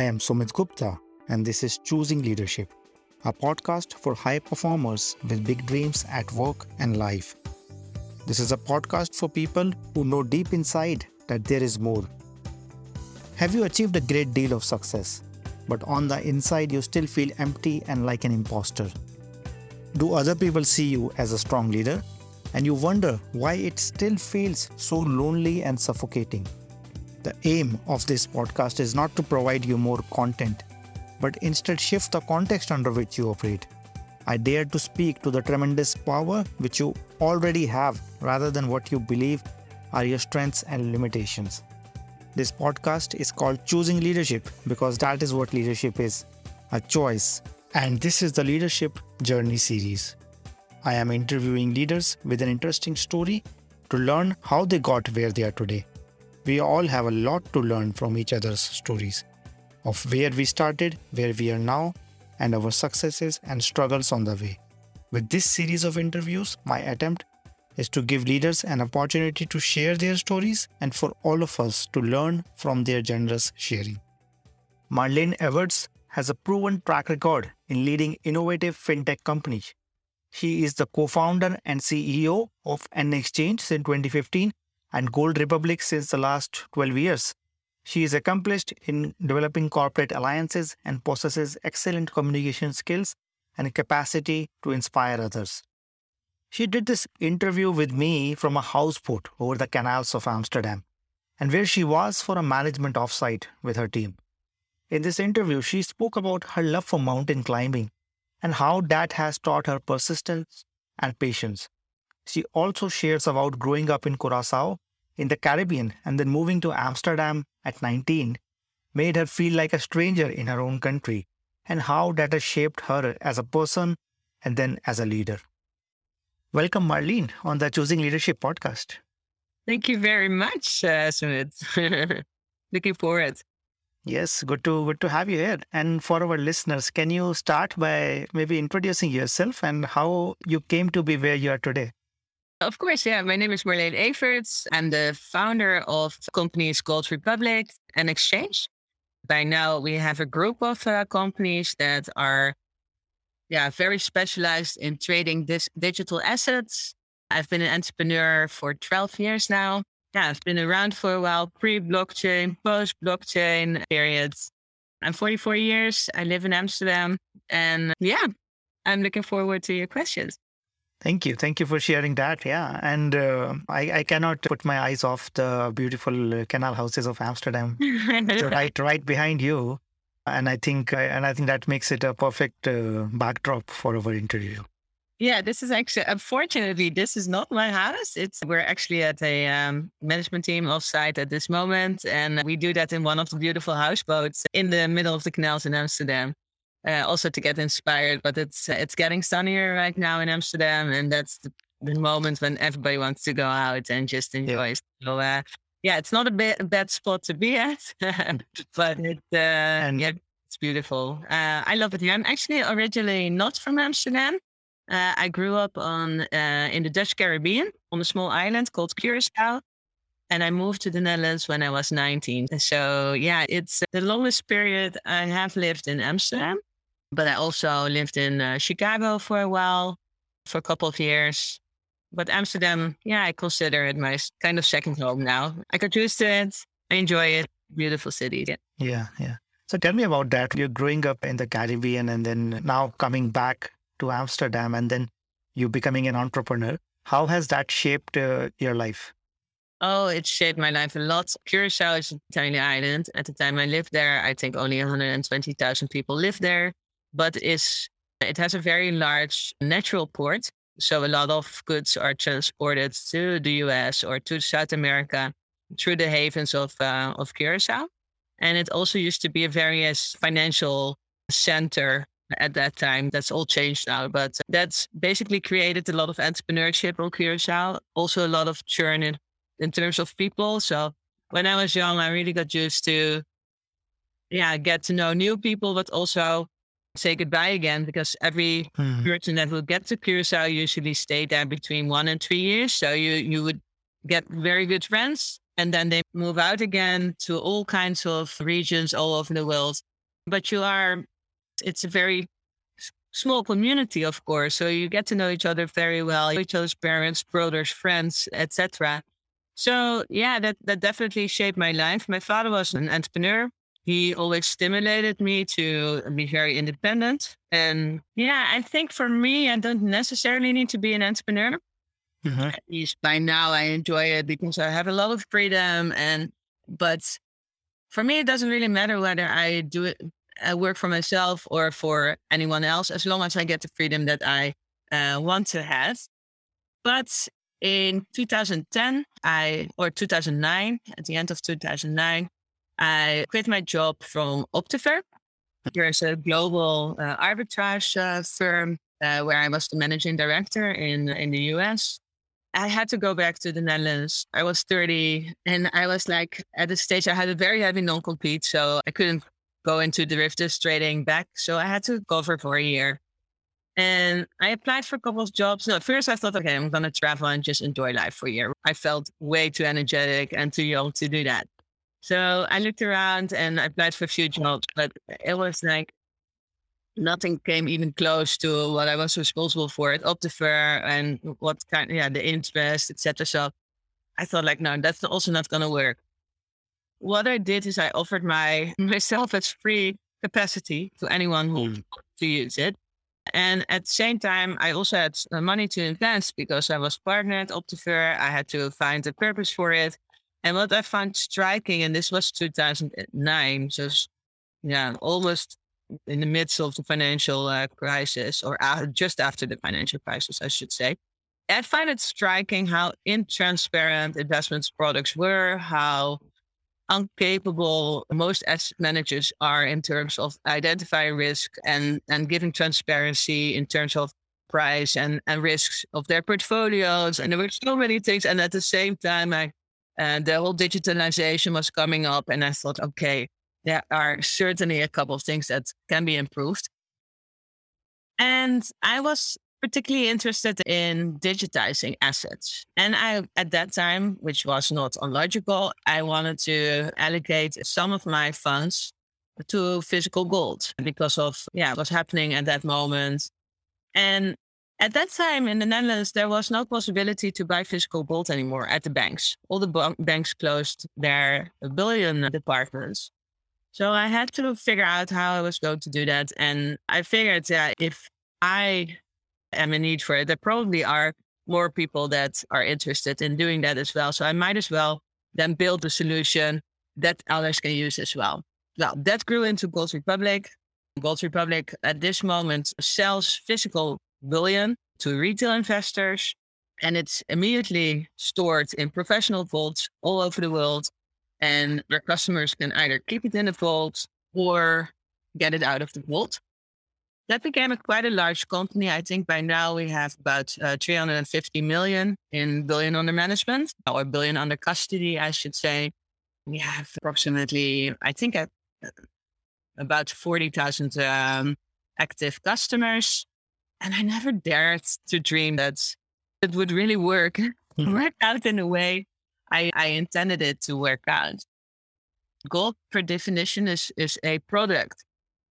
I am Sumit Gupta, and this is Choosing Leadership, a podcast for high performers with big dreams at work and life. This is a podcast for people who know deep inside that there is more. Have you achieved a great deal of success, but on the inside you still feel empty and like an imposter? Do other people see you as a strong leader? And you wonder why it still feels so lonely and suffocating. The aim of this podcast is not to provide you more content, but instead shift the context under which you operate. I dare to speak to the tremendous power which you already have rather than what you believe are your strengths and limitations. This podcast is called Choosing Leadership because that is what leadership is a choice. And this is the Leadership Journey series. I am interviewing leaders with an interesting story to learn how they got where they are today. We all have a lot to learn from each other's stories of where we started, where we are now, and our successes and struggles on the way. With this series of interviews, my attempt is to give leaders an opportunity to share their stories and for all of us to learn from their generous sharing. Marleen Evertsz has a proven track record in leading innovative fintech companies. She is the co founder and CEO of nXchange since 2015 and Gold Republic since the last 12 years. She is accomplished in developing corporate alliances and possesses excellent communication skills and capacity to inspire others. She did this interview with me from a houseboat over the canals of Amsterdam, and where she was for a management offsite with her team. In this interview, she spoke about her love for mountain climbing and how that has taught her persistence and patience. She also shares about growing up in Curacao in the Caribbean and then moving to Amsterdam at 19 made her feel like a stranger in her own country and how that has shaped her as a person and then as a leader. Welcome, Marleen, on the Choosing Leadership podcast. Thank you very much, uh, Sumit. Looking forward. Yes, good to good to have you here. And for our listeners, can you start by maybe introducing yourself and how you came to be where you are today? Of course, yeah. My name is Marleen Evertsz. I'm the founder of companies Gold Republic and Exchange. By now, we have a group of uh, companies that are, yeah, very specialized in trading this digital assets. I've been an entrepreneur for 12 years now. Yeah, I've been around for a while, pre-blockchain, post-blockchain periods. I'm 44 years. I live in Amsterdam, and yeah, I'm looking forward to your questions. Thank you. Thank you for sharing that. Yeah. And uh, I, I cannot put my eyes off the beautiful canal houses of Amsterdam right, right behind you. And I think, uh, and I think that makes it a perfect uh, backdrop for our interview. Yeah, this is actually, unfortunately, this is not my house. It's we're actually at a um, management team offsite at this moment, and we do that in one of the beautiful houseboats in the middle of the canals in Amsterdam uh, also to get inspired. But it's it's getting sunnier right now in Amsterdam, and that's the, the moment when everybody wants to go out and just enjoy. Yeah. So uh, yeah, it's not a, bit, a bad spot to be at, but it uh, and yeah, it's beautiful. Uh, I love it here. I'm actually originally not from Amsterdam. Uh, I grew up on uh, in the Dutch Caribbean on a small island called Curacao. And I moved to the Netherlands when I was 19. So, yeah, it's the longest period I have lived in Amsterdam. But I also lived in uh, Chicago for a while, for a couple of years. But Amsterdam, yeah, I consider it my kind of second home now. I got used to it. I enjoy it. Beautiful city. Yeah. Yeah. Yeah. So tell me about that. You're growing up in the Caribbean and then now coming back to Amsterdam and then you becoming an entrepreneur. How has that shaped uh, your life? Oh, it shaped my life a lot. Curacao is a tiny island. At the time I lived there, I think only 120,000 people lived there but is it has a very large natural port. So a lot of goods are transported to the US or to South America through the havens of uh, of Curacao. And it also used to be a various financial center at that time. That's all changed now, but that's basically created a lot of entrepreneurship on Curacao. Also a lot of churn in, in terms of people. So when I was young, I really got used to, yeah, get to know new people, but also say goodbye again because every mm. person that will get to Curacao usually stay there between one and three years. So you you would get very good friends and then they move out again to all kinds of regions all over the world. but you are, it's a very small community, of course. So you get to know each other very well, each other's parents, brothers, friends, etc. So yeah, that that definitely shaped my life. My father was an entrepreneur. He always stimulated me to be very independent. And yeah, I think for me, I don't necessarily need to be an entrepreneur. Mm-hmm. At least by now, I enjoy it because I have a lot of freedom. And but for me, it doesn't really matter whether I do it I work for myself or for anyone else, as long as I get the freedom that I uh, want to have. But in 2010, I or 2009, at the end of 2009, I quit my job from Optiver. There's a global uh, arbitrage uh, firm uh, where I was the managing director in in the US. I had to go back to the Netherlands. I was 30 and I was like at the stage I had a very heavy non-compete, so I couldn't go into derivatives trading back. So I had to cover for a year. And I applied for a couple of jobs. No, at first I thought, okay, I'm going to travel and just enjoy life for a year. I felt way too energetic and too young to do that. So I looked around and I applied for a few jobs, but it was like nothing came even close to what I was responsible for at Optiver and what kind, yeah, the interest, etc. So I thought like, no, that's also not going to work what I did is I offered my myself as free capacity to anyone who mm. to use it. And at the same time, I also had uh, money to invest because I was partnered at Optiver. I had to find a purpose for it. And what I found striking, and this was 2009, so yeah, almost in the midst of the financial uh, crisis, or uh, just after the financial crisis, I should say. I find it striking how intransparent investments products were, how incapable most asset managers are in terms of identifying risk and, and giving transparency in terms of price and, and risks of their portfolios. And there were so many things. And at the same time, I, and the whole digitalization was coming up. And I thought, okay, there are certainly a couple of things that can be improved. And I was particularly interested in digitizing assets. And I, at that time, which was not unlogical, I wanted to allocate some of my funds to physical gold because of yeah what's happening at that moment. And at that time in the Netherlands, there was no possibility to buy physical gold anymore at the banks. All the banks closed their bullion departments. So I had to figure out how I was going to do that. And I figured that if I am in need for it. There probably are more people that are interested in doing that as well. So I might as well then build a solution that others can use as well. Well, that grew into Gold Republic. Gold Republic at this moment sells physical bullion to retail investors and it's immediately stored in professional vaults all over the world. And their customers can either keep it in the vault or get it out of the vault that became a quite a large company. I think by now we have about uh, 350 million in bullion under management or bullion under custody, I should say. We have approximately, I think, uh, about 40,000 um, active customers. And I never dared to dream that it would really work, mm-hmm. work out in a way I, I intended it to work out. Gold, per definition, is, is a product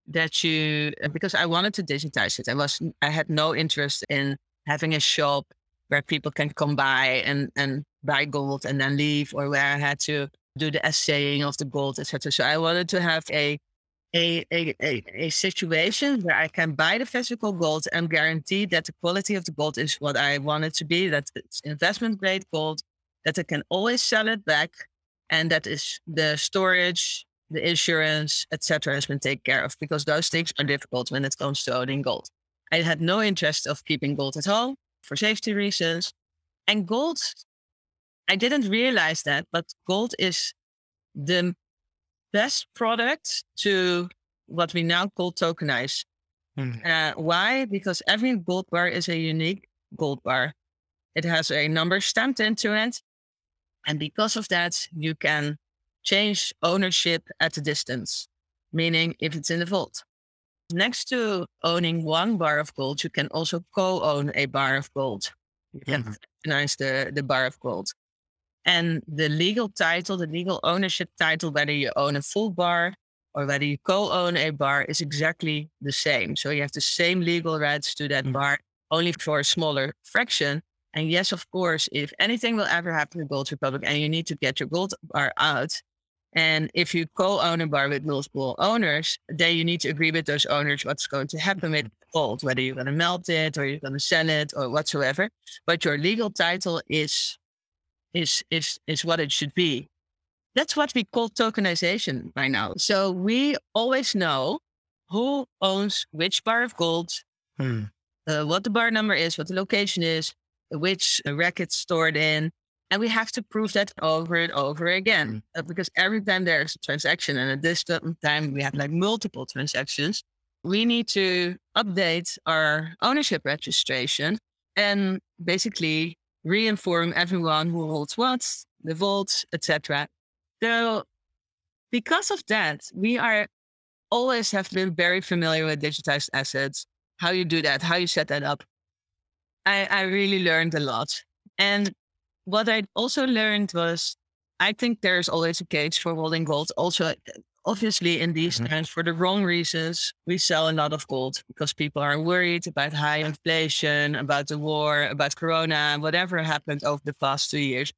that you because I wanted to digitize it. I was I had no interest in having a shop where people can come by and and buy gold and then leave, or where I had to do the assaying of the gold, etc. So I wanted to have a a, a, a, a situation where I can buy the physical gold and guarantee that the quality of the gold is what I want it to be, that it's investment grade gold, that I can always sell it back, and that is the storage the insurance, etc., has been taken care of because those things are difficult when it comes to owning gold. I had no interest of keeping gold at home for safety reasons. And gold, I didn't realize that, but gold is the best product to what we now call tokenize. Mm. Uh, why? Because every gold bar is a unique gold bar. It has a number stamped into it. And because of that, you can change ownership at a distance, meaning if it's in the vault. Next to owning one bar of gold, you can also co-own a bar of gold. You can recognize the, the bar of gold. And the legal title, the legal ownership title, whether you own a full bar or whether you co-own a bar is exactly the same. So you have the same legal rights to that Mm. bar, only for a smaller fraction. And yes, of course, if anything will ever happen to Gold Republic and you need to get your gold bar out, and if you co-own a bar with multiple owners, then you need to agree with those owners what's going to happen with gold, whether you're going to melt it or you're going to sell it or whatsoever. But your legal title is is is is what it should be. That's what we call tokenization by now. So we always know who owns which bar of gold, Hmm. uh, what the bar number is, what the location is, which rack it's stored in. And we have to prove that over and over again uh, because every time there's a transaction, and at this time we have like multiple transactions, we need to update our ownership registration and basically re-inform everyone who holds what, the vaults, etc. So because of that, we are always have been very familiar with digitized assets, how you do that, how you set that up. I, I really learned a lot. And what I also learned was I think there's always a case for holding gold. Also, obviously, in these Mhm. times, for the wrong reasons, we sell a lot of gold because people are worried about high inflation, about the war, about Corona, whatever happened over the past two years.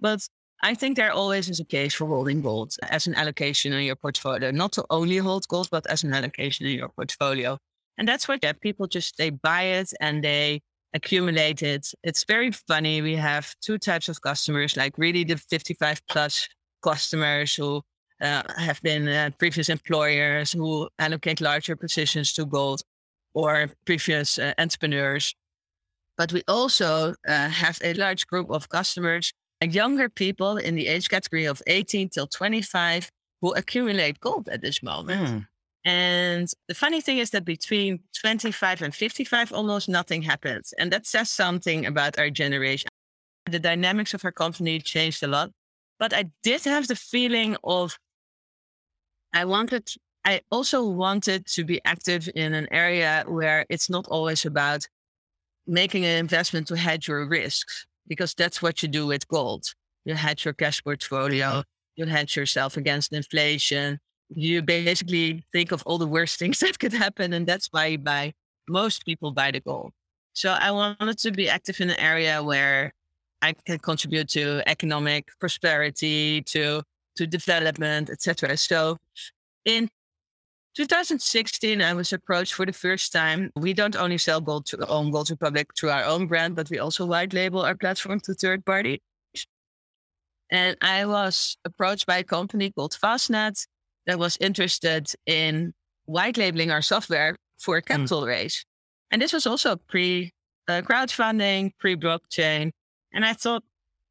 But I think there always is a case for holding gold as an allocation in your portfolio, not to only hold gold, but as an allocation in your portfolio. And that's what yeah, people just they buy it and they accumulate it. It's very funny. We have two types of customers, like really the 55 plus customers who uh, have been uh, previous employers who allocate larger positions to gold or previous uh, entrepreneurs. But we also uh, have a large group of customers, and younger people in the age category of 18 till 25 who accumulate gold at this moment. Hmm. And the funny thing is that between 25 and 55, almost nothing happens. And that says something about our generation. The dynamics of our company changed a lot. But I did have the feeling of, I wanted, I also wanted to be active in an area where it's not always about making an investment to hedge your risks, because that's what you do with gold. You hedge your cash portfolio, you hedge yourself against inflation, you basically think of all the worst things that could happen. And that's why you buy, most people buy the gold. So I wanted to be active in an area where I can contribute to economic prosperity, to, to development, etc. So in 2016, I was approached for the first time. We don't only sell gold to own Gold Republic through our own brand, but we also white label our platform to third parties. And I was approached by a company called Fastned that was interested in white labeling our software for a capital raise. And this was also pre uh, crowdfunding, pre blockchain. And I thought,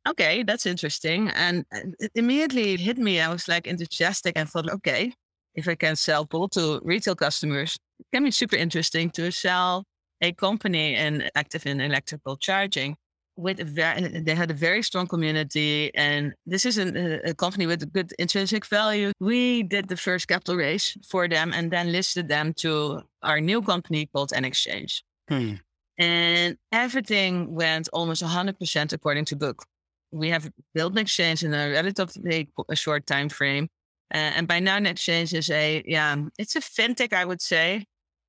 okay, that's interesting. And it immediately hit me. I was like enthusiastic and thought, okay, if I can sell gold to retail customers, it can be super interesting to sell a company and active in electrical charging with a very, they had a very strong community and this is an, a company with a good intrinsic value. We did the first capital raise for them and then listed them to our new company called nXchange. Hmm. And everything went almost 100% according to book. We have built an exchange in a relatively a short time frame. Uh, and by now, nXchange is a, yeah, it's a fintech, I would say,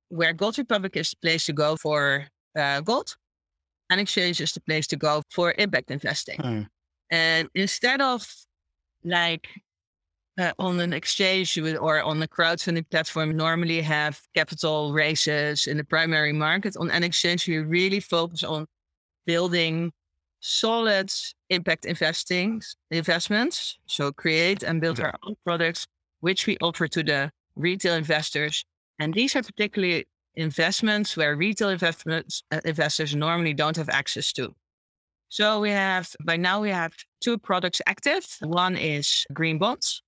where Gold Republic is the place to go for uh, gold. nXchange is the place to go for impact investing. Hmm. And instead of like uh, on an exchange or on a crowdfunding platform, normally have capital raises in the primary market. On an exchange, we really focus on building solid impact investing investments. So create and build our own products, which we offer to the retail investors. And these are particularly investments where retail investments uh, investors normally don't have access to. So we have by now we have two products active. One is green bonds,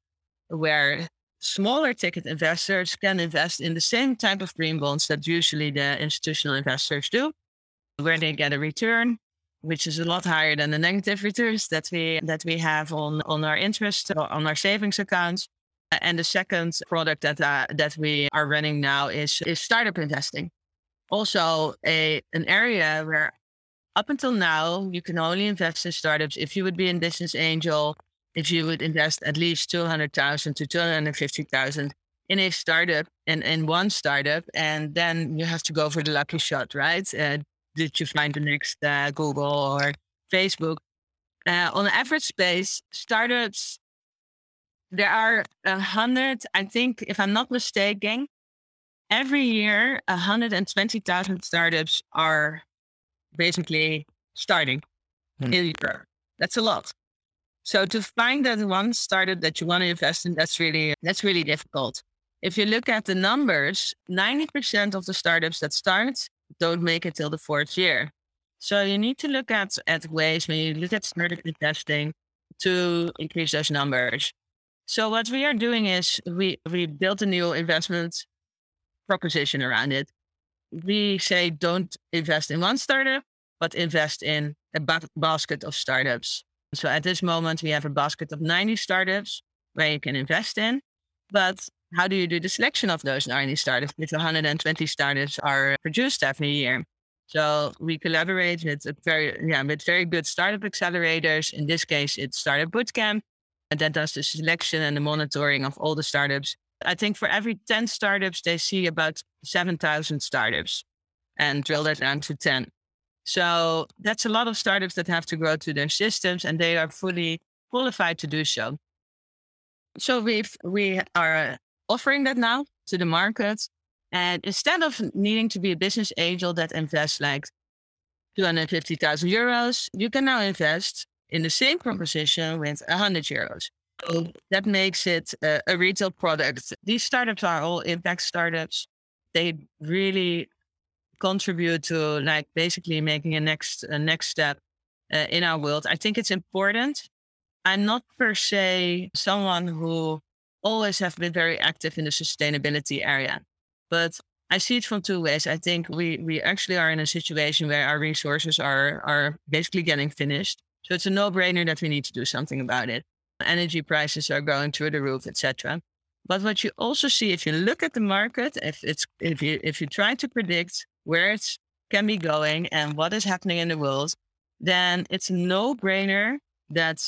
where smaller ticket investors can invest in the same type of green bonds that usually the institutional investors do, where they get a return, which is a lot higher than the negative returns that we that we have on on our interest or on our savings accounts. And the second product that uh, that we are running now is is startup investing. Also, a an area where up until now you can only invest in startups if you would be a business angel, if you would invest at least two hundred thousand to two hundred fifty thousand. in a startup and in one startup, and then you have to go for the lucky shot, right? Uh, did you find the next uh, Google or Facebook? Uh, on the average space, startups, there are a hundred, I think, if I'm not mistaken, every year, 120,000 startups are basically starting Hmm. in Europe. That's a lot. So to find that one startup that you want to invest in, that's really that's really difficult. If you look at the numbers, 90% of the startups that start don't make it till the fourth year. So you need to look at at ways when you look at startup investing to increase those numbers. So what we are doing is we we built a new investment proposition around it. We say don't invest in one startup, but invest in a ba- basket of startups. So at this moment, we have a basket of 90 startups where you can invest in. But how do you do the selection of those 90 startups? If 120 startups are produced every year. So we collaborate with a very, yeah, with very good startup accelerators. In this case, it's Startup Bootcamp, and that does the selection and the monitoring of all the startups. I think for every 10 startups, they see about 7,000 startups and drill that down to 10. So that's a lot of startups that have to grow to their systems and they are fully qualified to do so. So we've, we are offering that now to the market. And instead of needing to be a business angel that invests like 250,000 euros, you can now invest in the same proposition with 100 euros. So that makes it a, retail product. These startups are all impact startups. They really contribute to like basically making a next a next step uh, in our world. I think it's important. I'm not per se someone who always have been very active in the sustainability area, but I see it from two ways. I think we we actually are in a situation where our resources are are basically getting finished. So it's a no-brainer that we need to do something about it. Energy prices are going through the roof, etc. But what you also see if you look at the market, if it's if you if you try to predict where it can be going and what is happening in the world, then it's a no-brainer that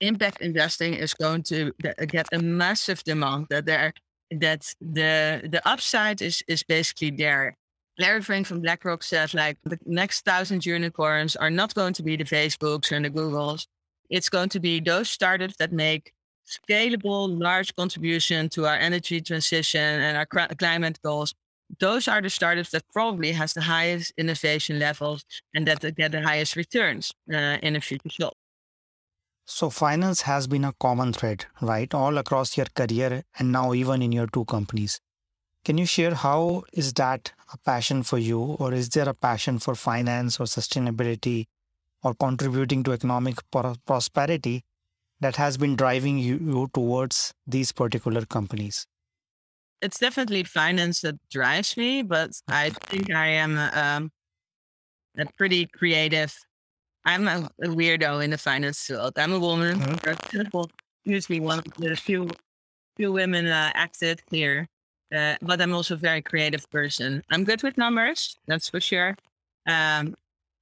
impact investing is going to get a massive demand. That there that the the upside is is basically there. Larry Fink from BlackRock said like the next thousand unicorns are not going to be the Facebooks and the Googles. It's going to be those startups that make scalable, large contribution to our energy transition and our climate goals. Those are the startups that probably has the highest innovation levels and that get the highest returns uh, in the future. So, finance has been a common thread, right, all across your career and now even in your two companies. Can you share how is that a passion for you, or is there a passion for finance or sustainability or contributing to economic prosperity that has been driving you, you towards these particular companies? It's definitely finance that drives me, but I think I am um, a pretty creative. I'm a, a, weirdo in the finance field. I'm a woman. Mm-hmm. Usually one of the few few women uh, active here, uh, but I'm also a very creative person. I'm good with numbers, that's for sure. Um,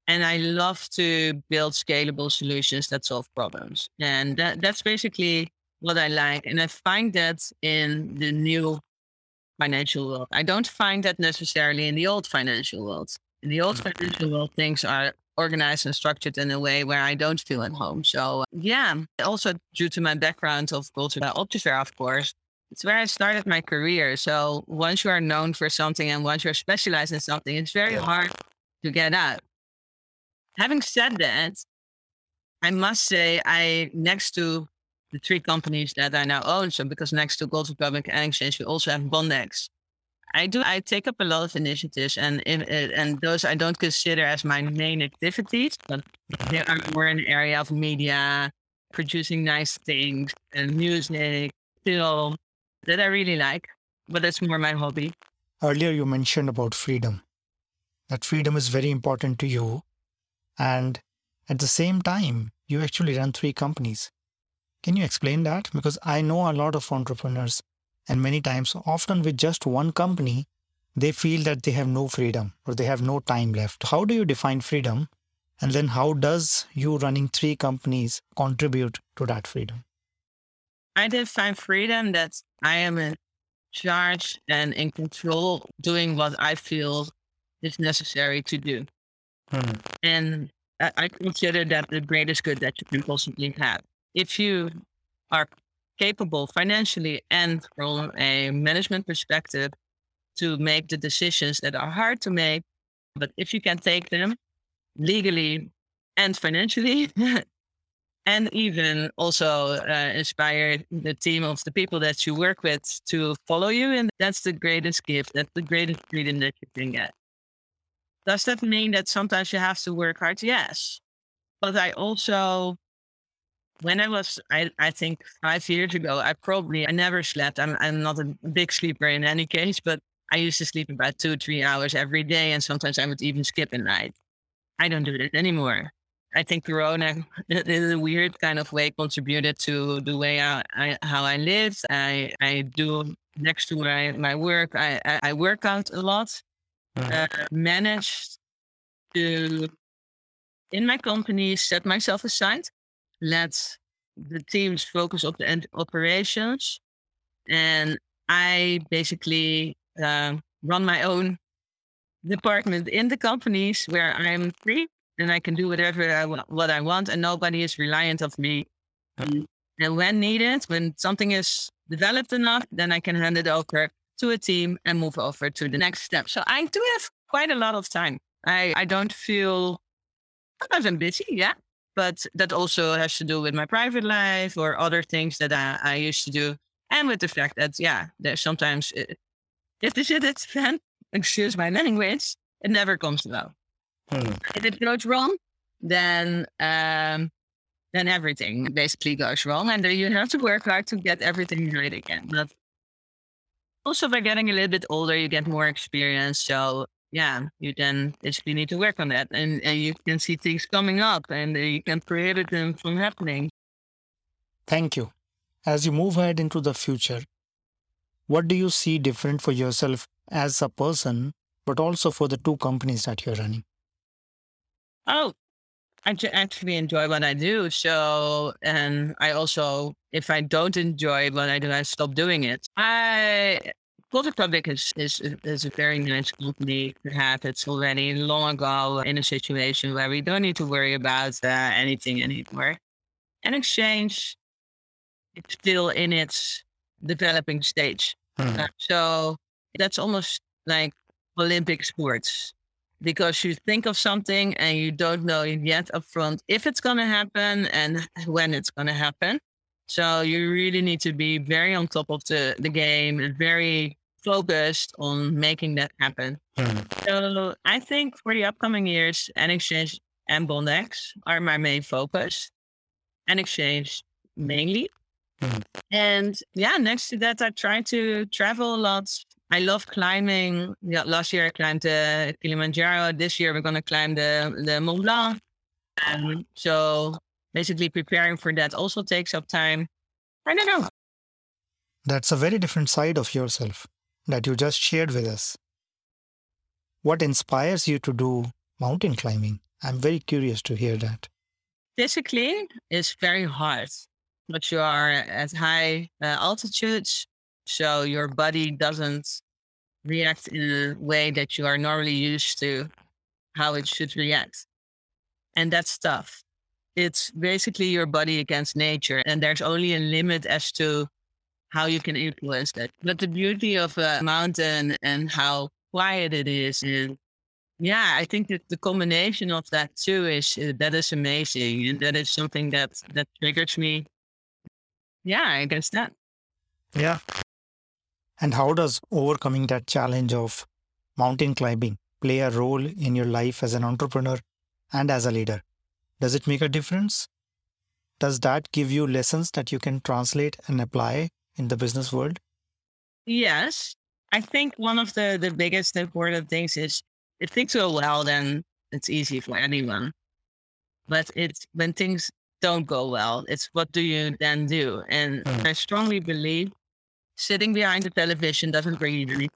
and I love to build scalable solutions that solve problems. And that, that's basically what I like. And I find that in the new financial world. I don't find that necessarily in the old financial world. In the old mm. financial world, things are organized and structured in a way where I don't feel at home. So yeah, also due to my background of culture, uh, Optiver, of course, it's where I started my career. So once you are known for something and once you're specialized in something, it's very hard to get out having said that, I must say, I next to the three companies that I now own, so because next to Gold Republic and Exchange, we also have Bondex. I do. I take up a lot of initiatives, and and those I don't consider as my main activities, but they are more in the area of media, producing nice things, and music, film that I really like. But that's more my hobby. Earlier, you mentioned about freedom. That freedom is very important to you, and at the same time, you actually run three companies. Can you explain that? Because I know a lot of entrepreneurs, and many times, often with just one company, they feel that they have no freedom or they have no time left. How do you define freedom? And then how does you running three companies contribute to that freedom? I define freedom that I am in charge and in control, doing what I feel is necessary to do. Hmm. And I, I consider that the greatest good that you can possibly have. If you are capable financially and from a management perspective to make the decisions that are hard to make, but if you can take them legally and financially, and even also uh, inspire the team of the people that you work with to follow you, and that's the greatest gift, that's the greatest freedom that you can get. Does that mean that sometimes you have to work hard? Yes. But I also, when I was, I, I think five years ago, I probably, I never slept. I'm, I'm not a big sleeper in any case, but I used to sleep about two, three hours every day. And sometimes I would even skip a night. I don't do that anymore. I think Corona, in a weird kind of way, contributed to the way I, I how I live. I, I do next to my, my work, I, I, I work out a lot uh, managed to, in my company, set myself aside, let the teams focus on the end operations, and I basically uh, run my own department in the companies where I'm free and I can do whatever I want, what I want, and nobody is reliant of me. And, and when needed, when something is developed enough, then I can hand it over to a team and move over to the next step. So I do have quite a lot of time. I, I don't feel sometimes I'm busy, yeah. But that also has to do with my private life or other things that I, I used to do. And with the fact that, yeah, there's sometimes, it, if the shit is fan, excuse my language, it never comes well. Hmm. If it goes wrong, then um, then everything basically goes wrong, and then you have to work hard to get everything right again. But also by getting a little bit older, you get more experience. So yeah, you then basically need to work on that, and, and you can see things coming up, and uh, you can prevent them from happening. Thank you. As you move ahead into the future, what do you see different for yourself as a person, but also for the two companies that you're running? Oh, I actually enjoy what I do. So, and I also, if I don't enjoy what I do, I stop doing it. I Czech Republic is, is is a very nice company to have. It's already long ago in a situation where we don't need to worry about uh, anything anymore. And Exchange it's still in its developing stage. Hmm. Uh, so that's almost like Olympic sports because you think of something and you don't know yet upfront if it's going to happen and when it's going to happen. So you really need to be very on top of the, the game and very focused on making that happen. Mm. So I think for the upcoming years, nXchange and BondX are my main focus. nXchange mainly. Mm. And yeah, next to that, I try to travel a lot, I love climbing. Yeah, last year I climbed the Kilimanjaro. This year we're going to climb the, the Mont Blanc. Um, so basically preparing for that also takes up time. I don't know. That's a very different side of yourself that you just shared with us. What inspires you to do mountain climbing? I'm very curious to hear that. Physically, it's very hard, but you are at high uh, altitudes so your body doesn't react in a way that you are normally used to how it should react. And that's tough. It's basically your body against nature, and there's only a limit as to how you can influence that. But the beauty of a mountain and how quiet it is, and yeah, I think that the combination of that too is uh, that is amazing, and that is something that that triggers me. Yeah, I guess that. Yeah, and how does overcoming that challenge of mountain climbing play a role in your life as an entrepreneur and as a leader? Does it make a difference? Does that give you lessons that you can translate and apply in the business world? Yes. I think one of the, the biggest important things is if things go well, then it's easy for anyone. But it's when things don't go well, it's what do you then do? And mm. I strongly believe sitting behind the television doesn't bring you anything.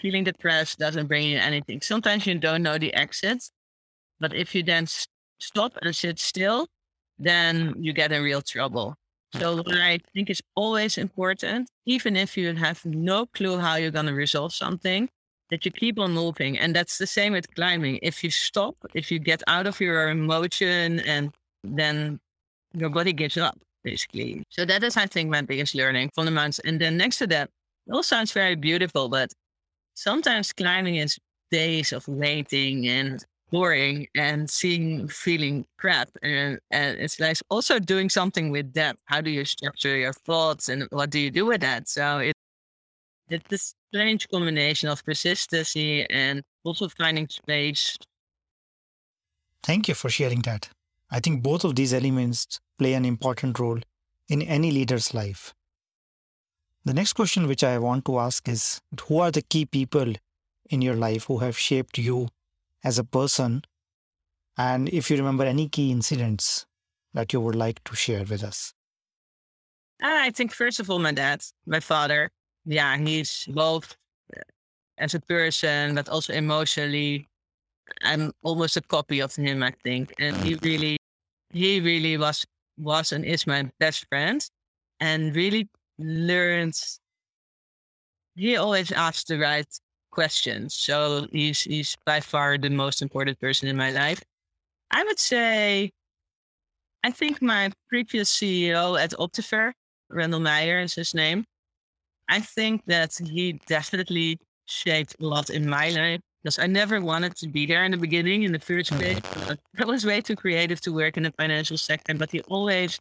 Feeling depressed doesn't bring you anything. Sometimes you don't know the exit, but if you then stop and sit still, then you get in real trouble. So what I think is always important, even if you have no clue how you're going to resolve something, that you keep on moving. And that's the same with climbing. If you stop, if you get out of your emotion and then your body gives up, basically. So that is, I think, my biggest learning from the mountains. And then next to that, it all sounds very beautiful, but sometimes climbing is days of waiting and boring and seeing feeling crap and, and it's like also doing something with that how do you structure your thoughts and what do you do with that so it it's this strange combination of persistency and also finding space Thank you for sharing that. I think both of these elements play an important role in any leader's life. The next question which I want to ask is Who are the key people in your life who have shaped you as a person? And if you remember any key incidents that you would like to share with us. I think, first of all, my dad, my father. Yeah, he's both uh, as a person, but also emotionally. I'm almost a copy of him, I think. And he really, he really was, was and is my best friend and really learned. He always asked the right questions. So he's, he's by far the most important person in my life. I would say, I think my previous CEO at Optiver, Randall Meyer is his name. I think that he definitely shaped a lot in my life because I never wanted to be there in the beginning, in the first place. Mm-hmm. I was way too creative to work in the financial sector, but he always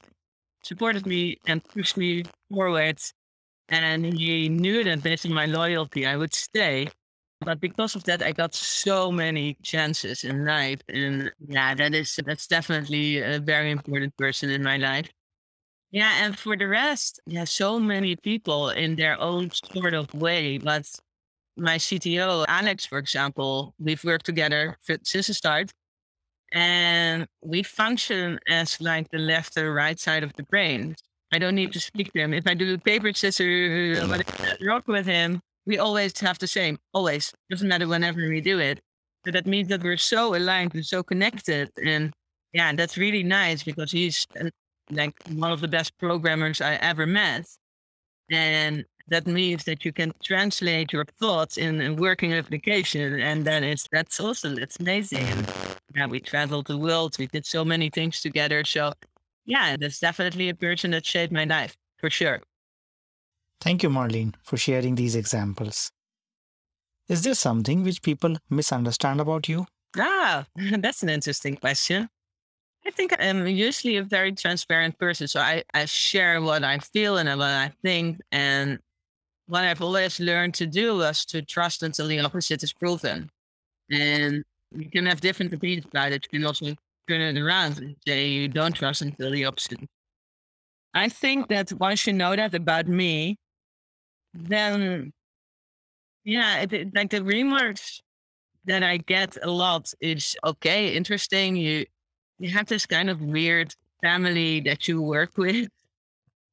supported me and pushed me forward. And he knew that based on my loyalty, I would stay. But because of that, I got so many chances in life. And yeah, that is, that's definitely a very important person in my life. Yeah, and for the rest, yeah, so many people in their own sort of way. But my CTO, Alex, for example, we've worked together since the start. And we function as like the left or right side of the brain. I don't need to speak to him. If I do paper scissors rock with him, we always have the same. Always. Doesn't matter whenever we do it. But that means that we're so aligned and so connected. And yeah, that's really nice because he's uh, like one of the best programmers I ever met. And that means that you can translate your thoughts in a working application. And then it's that's awesome. That's amazing. Yeah, we traveled the world. We did so many things together. So yeah, that's definitely a person that shaped my life for sure. Thank you, Marleen, for sharing these examples. Is there something which people misunderstand about you? Ah, that's an interesting question. I think I'm usually a very transparent person. So I, I share what I feel and what I think. And what I've always learned to do was to trust until the opposite is proven. And you can have different opinions about it. You can also turn it around and say you don't trust until the opposite. I think that once you know that about me, then yeah, it, like the remarks that I get a lot is okay, interesting. You you have this kind of weird family that you work with.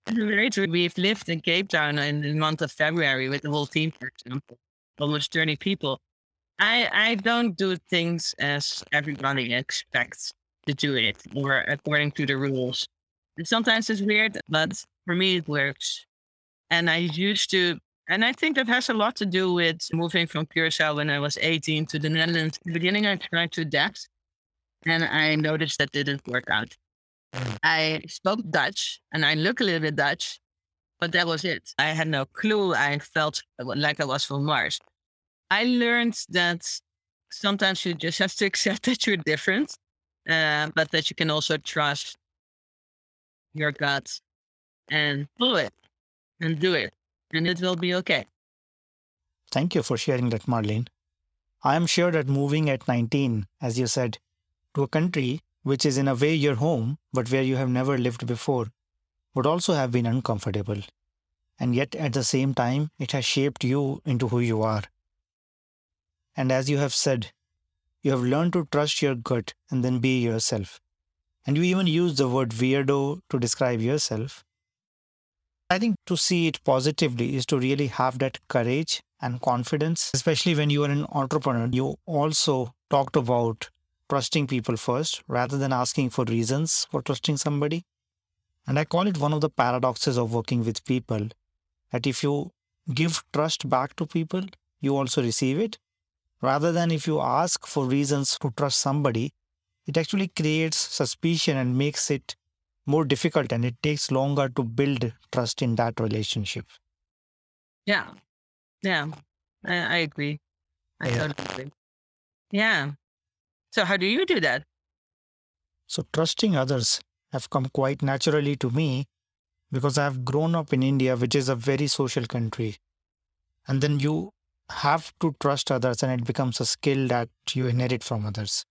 We've lived in Cape Town in the month of February with the whole team, for example, almost 30 people. I, I don't do things as everybody expects to do it or according to the rules. Sometimes it's weird, but for me, it works. And I used to, and I think that has a lot to do with moving from Curacao when I was 18 to the Netherlands. In the beginning, I tried to adapt and I noticed that didn't work out. I spoke Dutch and I look a little bit Dutch, but that was it. I had no clue. I felt like I was from Mars. I learned that sometimes you just have to accept that you're different, uh, but that you can also trust your gut and do it and do it, and it will be okay. Thank you for sharing that, Marleen. I am sure that moving at 19, as you said, to a country which is in a way your home, but where you have never lived before, would also have been uncomfortable. And yet, at the same time, it has shaped you into who you are. And as you have said, you have learned to trust your gut and then be yourself. And you even use the word weirdo to describe yourself. I think to see it positively is to really have that courage and confidence, especially when you are an entrepreneur. You also talked about trusting people first rather than asking for reasons for trusting somebody. And I call it one of the paradoxes of working with people that if you give trust back to people, you also receive it. Rather than if you ask for reasons to trust somebody, it actually creates suspicion and makes it more difficult and it takes longer to build trust in that relationship. Yeah. Yeah. I, I agree. I Yeah. totally agree. Yeah. So how do you do that? So, trusting others have come quite naturally to me because I've grown up in India, which is a very social country. And then you have to trust others, and it becomes a skill that you inherit from others.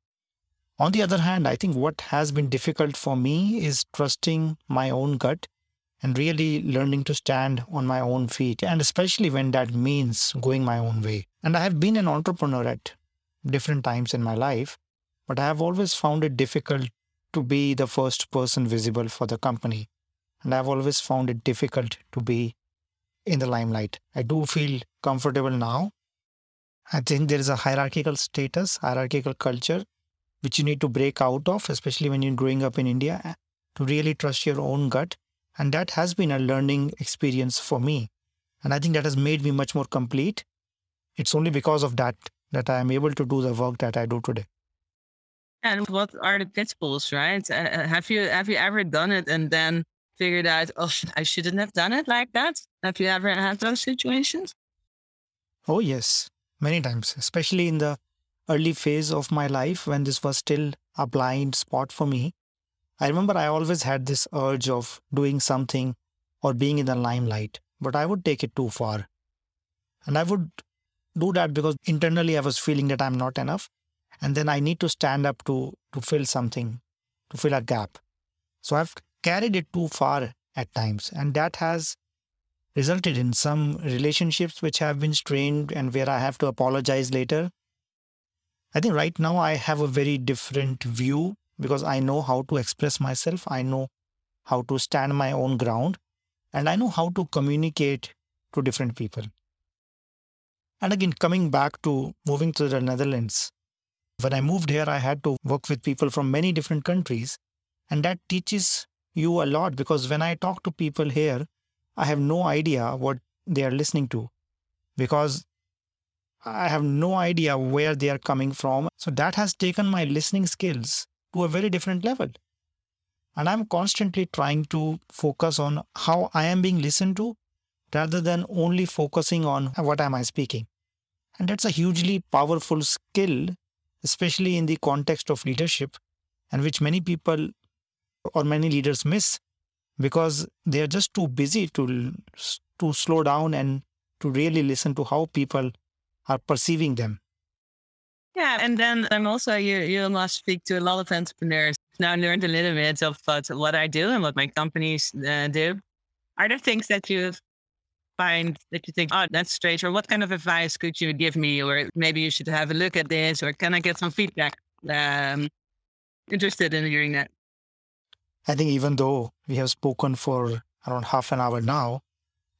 On the other hand, I think what has been difficult for me is trusting my own gut and really learning to stand on my own feet, and especially when that means going my own way. And I have been an entrepreneur at different times in my life, but I have always found it difficult to be the first person visible for the company. And I've always found it difficult to be in the limelight. I do feel comfortable now. I think there is a hierarchical status, hierarchical culture, which you need to break out of, especially when you're growing up in India, eh, to really trust your own gut. And that has been a learning experience for me. And I think that has made me much more complete. It's only because of that that I am able to do the work that I do today. And what are the pitfalls, right? Uh, uh, have you have you ever done it and then figured out, oh, I shouldn't have done it like that? Have you ever had those situations? Oh, yes, many times, especially in the early phase of my life when this was still a blind spot for me. I remember I always had this urge of doing something or being in the limelight, but I would take it too far. And I would do that because internally I was feeling that I'm not enough. And then I need to stand up to, to fill something, to fill a gap. So I've carried it too far at times. And that has resulted in some relationships which have been strained and where I have to apologize later. I think right now I have a very different view because I know how to express myself. I know how to stand my own ground and I know how to communicate to different people. And again, coming back to moving to the Netherlands, when I moved here, I had to work with people from many different countries. And that teaches you a lot because when I talk to people here, I have no idea what they are listening to because I have no idea where they are coming from. So that has taken my listening skills to a very different level. And I'm constantly trying to focus on how I am being listened to rather than only focusing on what am I speaking. And that's a hugely powerful skill, especially in the context of leadership, and which many people or many leaders miss because they are just too busy to to slow down and to really listen to how people are perceiving them. Yeah, and then I'm also you. You must speak to a lot of entrepreneurs. Now I learned a little bit of what, what I do and what my companies uh, do. Are there things that you find that you think, oh, that's strange, or what kind of advice could you give me, or maybe you should have a look at this, or can I get some feedback? Um, interested in hearing that. I think even though we have spoken for around half an hour now,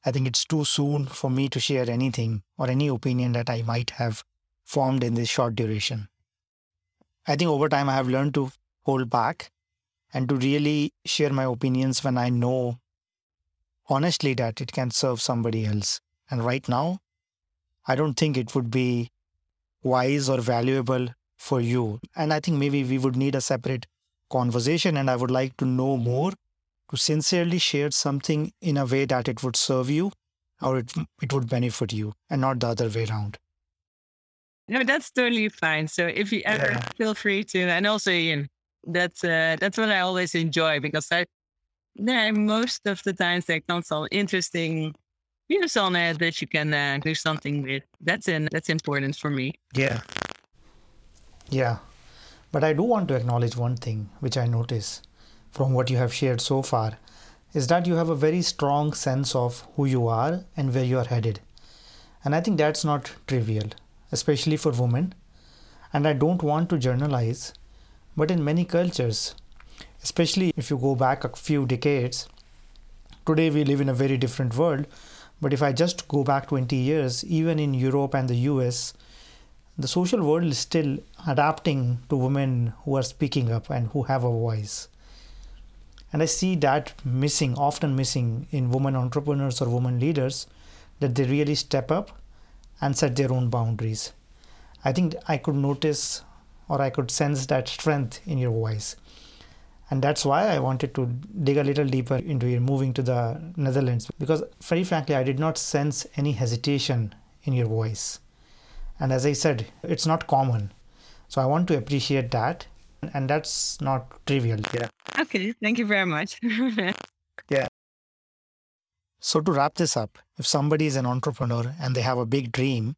I think it's too soon for me to share anything or any opinion that I might have formed in this short duration. I think over time I have learned to hold back and to really share my opinions when I know honestly that it can serve somebody else. And right now, I don't think it would be wise or valuable for you. And I think maybe we would need a separate conversation, and I would like to know more to sincerely share something in a way that it would serve you or it, it would benefit you and not the other way around. No, that's totally fine. So if you ever Yeah. feel free to, and also Ian, that's uh, that's what I always enjoy because I there most of the times there comes some interesting views on it that you can uh, do something with. That's in that's important for me. Yeah. Yeah. But I do want to acknowledge one thing which I notice from what you have shared so far is that you have a very strong sense of who you are and where you are headed. And I think that's not trivial, especially for women. And I don't want to generalize, but in many cultures, especially if you go back a few decades, today we live in a very different world. But if I just go back 20 years, even in Europe and the US, the social world is still adapting to women who are speaking up and who have a voice. And I see that missing, often missing in women entrepreneurs or women leaders, that they really step up and set their own boundaries. I think I could notice or I could sense that strength in your voice. And that's why I wanted to dig a little deeper into your moving to the Netherlands because, very frankly, I did not sense any hesitation in your voice. And as I said, it's not common. So I want to appreciate that. And that's not trivial. Yeah. Okay. Thank you very much. yeah. So, to wrap this up, if somebody is an entrepreneur and they have a big dream,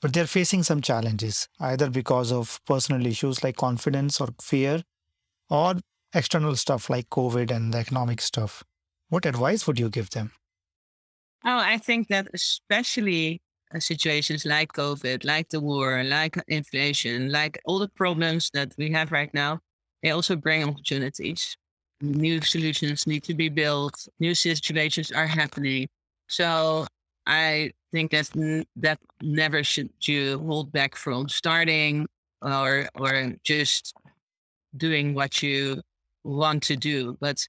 but they're facing some challenges, either because of personal issues like confidence or fear, or external stuff like COVID and the economic stuff, what advice would you give them? Oh, I think that especially Uh, situations like COVID, like the war, like inflation, like all the problems that we have right now, they also bring opportunities. New solutions need to be built. New situations are happening. So I think that that never should you hold back from starting or or just doing what you want to do. But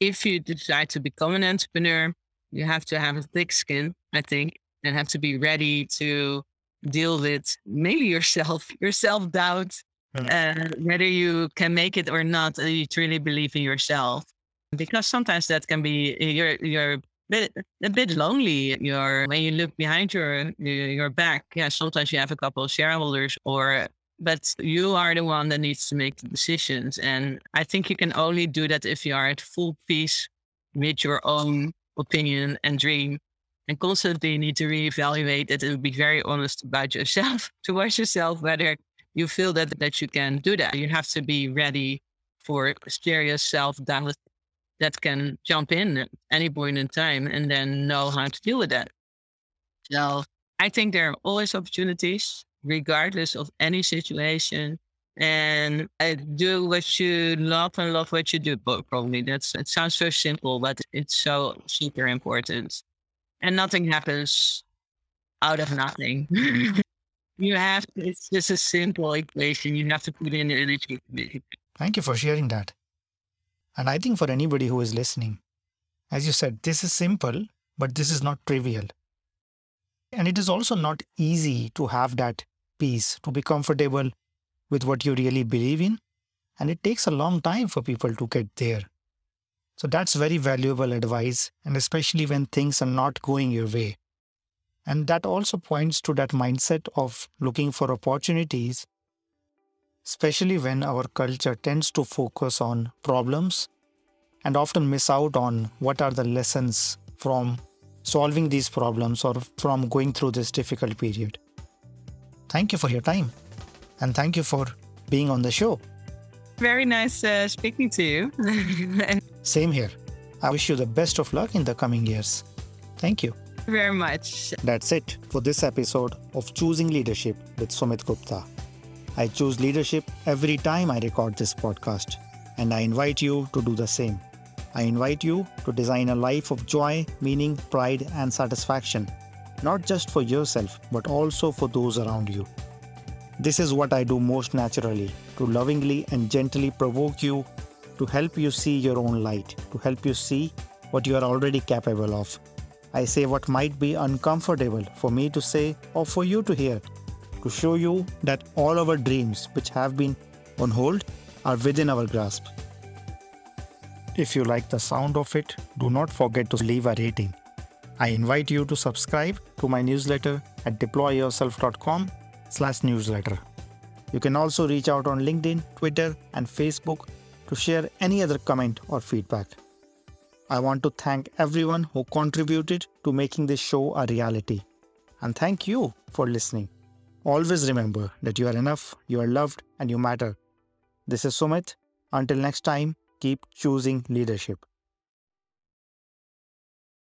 if you decide to become an entrepreneur, you have to have a thick skin, I think, and have to be ready to deal with maybe yourself, your self doubt, uh, whether you can make it or not. Uh, you truly believe in yourself, because sometimes that can be you're you're bit, a bit lonely. You're when you look behind your your back. Yeah, sometimes you have a couple of shareholders or but you are the one that needs to make the decisions. And I think you can only do that if you are at full peace with your own opinion and dream and constantly need to reevaluate it and be very honest about yourself towards yourself, whether you feel that, that you can do that. You have to be ready for serious self doubt that can jump in at any point in time and then know how to deal with that. So I think there are always opportunities regardless of any situation. And I do what you love and love what you do. Probably that's it sounds so simple, but it's so super important. And nothing happens out of nothing. you have to, it's just a simple equation. You have to put in energy. Thank you for sharing that. And I think for anybody who is listening, as you said, this is simple, but this is not trivial. And it is also not easy to have that peace, to be comfortable with what you really believe in. And it takes a long time for people to get there. So that's very valuable advice, and especially when things are not going your way. And that also points to that mindset of looking for opportunities, especially when our culture tends to focus on problems and often miss out on what are the lessons from solving these problems or from going through this difficult period. Thank you for your time. And thank you for being on the show. Very nice uh, speaking to you. Same here. I wish you the best of luck in the coming years. Thank you. Very much. That's it for this episode of Choosing Leadership with Sumit Gupta. I choose leadership every time I record this podcast, and I invite you to do the same. I invite you to design a life of joy, meaning, pride, and satisfaction not just for yourself, but also for those around you. This is what I do most naturally to lovingly and gently provoke you, to help you see your own light, to help you see what you are already capable of. I say what might be uncomfortable for me to say or for you to hear, to show you that all our dreams, which have been on hold, are within our grasp. If you like the sound of it, do not forget to leave a rating. I invite you to subscribe to my newsletter at deployyourself.com slash newsletter. You can also reach out on LinkedIn, Twitter, and Facebook to share any other comment or feedback. I want to thank everyone who contributed to making this show a reality. And thank you for listening. Always remember that you are enough, you are loved, and you matter. This is Sumit. Until next time, keep choosing leadership.